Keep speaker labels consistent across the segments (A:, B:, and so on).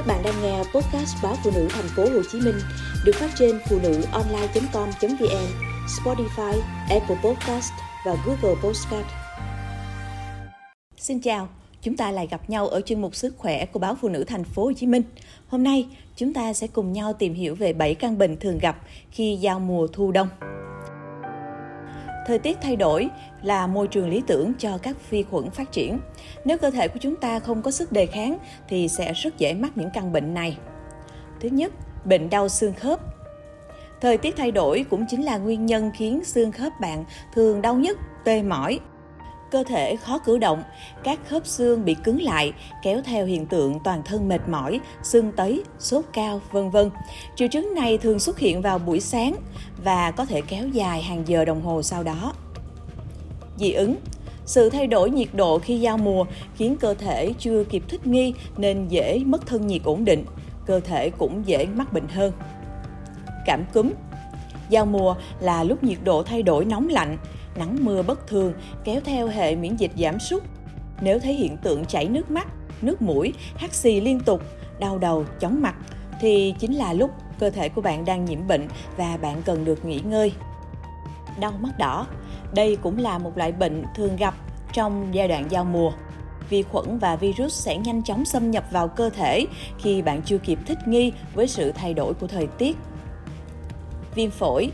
A: Các bạn đang nghe podcast báo phụ nữ thành phố Hồ Chí Minh được phát trên phụ nữ online.com.vn, Spotify, Apple Podcast và Google Podcast. Xin chào, chúng ta lại gặp nhau ở chuyên mục sức khỏe của báo phụ nữ thành phố Hồ Chí Minh. Hôm nay, chúng ta sẽ cùng nhau tìm hiểu về 7 căn bệnh thường gặp khi giao mùa thu đông. Thời tiết thay đổi là môi trường lý tưởng cho các vi khuẩn phát triển. Nếu cơ thể của chúng ta không có sức đề kháng thì sẽ rất dễ mắc những căn bệnh này. Thứ nhất, bệnh đau xương khớp. Thời tiết thay đổi cũng chính là nguyên nhân khiến xương khớp bạn thường đau nhất, tê mỏi, cơ thể khó cử động, các khớp xương bị cứng lại, kéo theo hiện tượng toàn thân mệt mỏi, xương tấy, sốt cao, vân vân. Triệu chứng này thường xuất hiện vào buổi sáng và có thể kéo dài hàng giờ đồng hồ sau đó. Dị ứng sự thay đổi nhiệt độ khi giao mùa khiến cơ thể chưa kịp thích nghi nên dễ mất thân nhiệt ổn định, cơ thể cũng dễ mắc bệnh hơn. Cảm cúm Giao mùa là lúc nhiệt độ thay đổi nóng lạnh, nắng mưa bất thường kéo theo hệ miễn dịch giảm sút. Nếu thấy hiện tượng chảy nước mắt, nước mũi, hắt xì liên tục, đau đầu, chóng mặt thì chính là lúc cơ thể của bạn đang nhiễm bệnh và bạn cần được nghỉ ngơi. Đau mắt đỏ, đây cũng là một loại bệnh thường gặp trong giai đoạn giao mùa. Vi khuẩn và virus sẽ nhanh chóng xâm nhập vào cơ thể khi bạn chưa kịp thích nghi với sự thay đổi của thời tiết. Viêm phổi,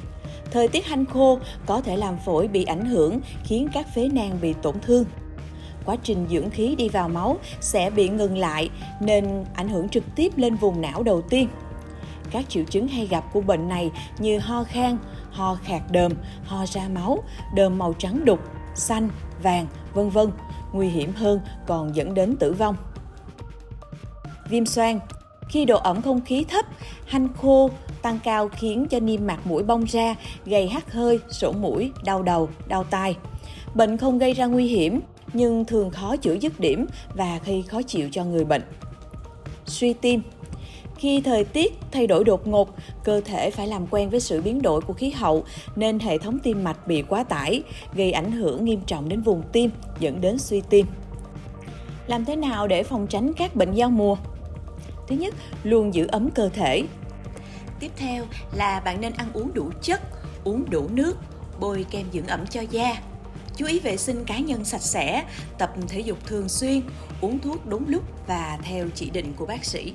A: Thời tiết hanh khô có thể làm phổi bị ảnh hưởng khiến các phế nang bị tổn thương. Quá trình dưỡng khí đi vào máu sẽ bị ngừng lại nên ảnh hưởng trực tiếp lên vùng não đầu tiên. Các triệu chứng hay gặp của bệnh này như ho khan, ho khạc đờm, ho ra máu, đờm màu trắng đục, xanh, vàng, vân vân, nguy hiểm hơn còn dẫn đến tử vong. Viêm xoang khi độ ẩm không khí thấp, hanh khô, tăng cao khiến cho niêm mạc mũi bong ra, gây hắt hơi, sổ mũi, đau đầu, đau tai. Bệnh không gây ra nguy hiểm, nhưng thường khó chữa dứt điểm và gây khó chịu cho người bệnh. Suy tim khi thời tiết thay đổi đột ngột, cơ thể phải làm quen với sự biến đổi của khí hậu nên hệ thống tim mạch bị quá tải, gây ảnh hưởng nghiêm trọng đến vùng tim, dẫn đến suy tim. Làm thế nào để phòng tránh các bệnh giao mùa? Thứ nhất, luôn giữ ấm cơ thể, Tiếp theo là bạn nên ăn uống đủ chất, uống đủ nước, bôi kem dưỡng ẩm cho da. Chú ý vệ sinh cá nhân sạch sẽ, tập thể dục thường xuyên, uống thuốc đúng lúc và theo chỉ định của bác sĩ.